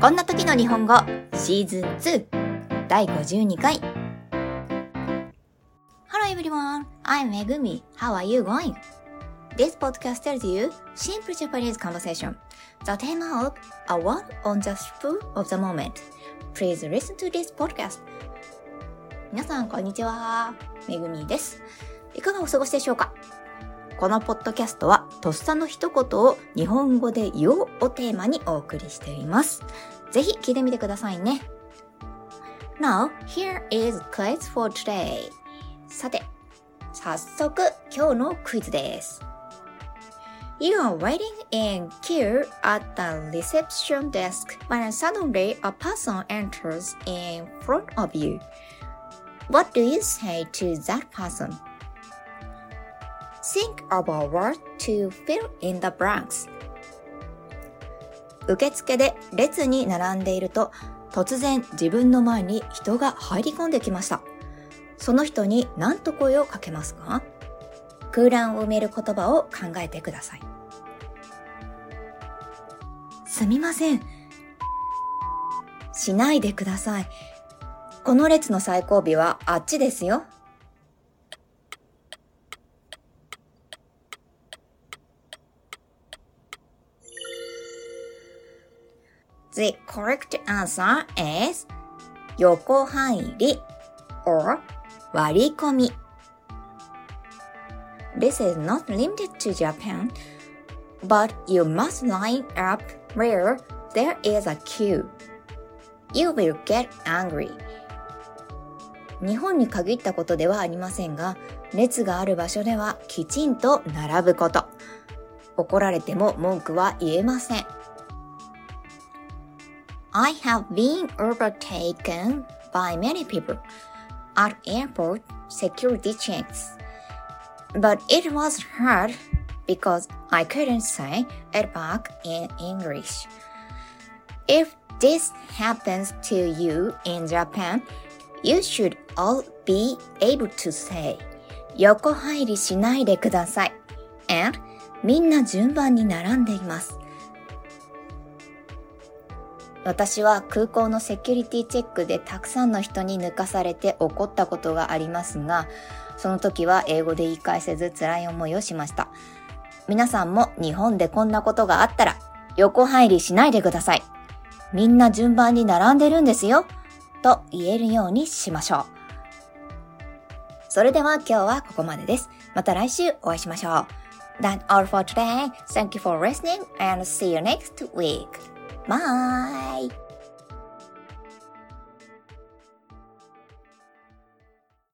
こんな時の日本語シーズン2第52回 Hello everyone, I'm Megumi. How are you going? This podcast tells you simple Japanese conversation. The theme of a word on the spur of the moment. Please listen to this podcast. 皆さん、こんにちは。めぐみです。いかがお過ごしでしょうかこのポッドキャストは、とっさの一言を日本語で言おうをテーマにお送りしています。ぜひ聞いてみてくださいね。Now, here is quiz for today. さて、早速今日のクイズです。You are waiting in queue at the reception desk when suddenly a person enters in front of you. What do you say to that person? Think of a word to fill in the blanks. 受付で列に並んでいると突然自分の前に人が入り込んできました。その人に何と声をかけますか？空欄を埋める言葉を考えてください。すみません。しないでください。この列の最後尾はあっちですよ。The correct answer is 横入り or 割り込み。This is not limited to Japan, but you must line up where there is a queue. You will get angry. 日本に限ったことではありませんが、列がある場所ではきちんと並ぶこと。怒られても文句は言えません。I have been overtaken by many people at airport security checks. But it was hard because I couldn't say it back in English. If this happens to you in Japan, You should all be able to say 横入りしないでください and みんな順番に並んでいます 私は空港のセキュリティチェックでたくさんの人に抜かされて怒ったことがありますが、その時は英語で言い返せず辛い思いをしました。皆さんも日本でこんなことがあったら横入りしないでください。みんな順番に並んでるんですよ。と言えるようにしましょう。それでは今日はここまでです。また来週お会いしましょう。That's all for today. Thank you for listening and see you next week. my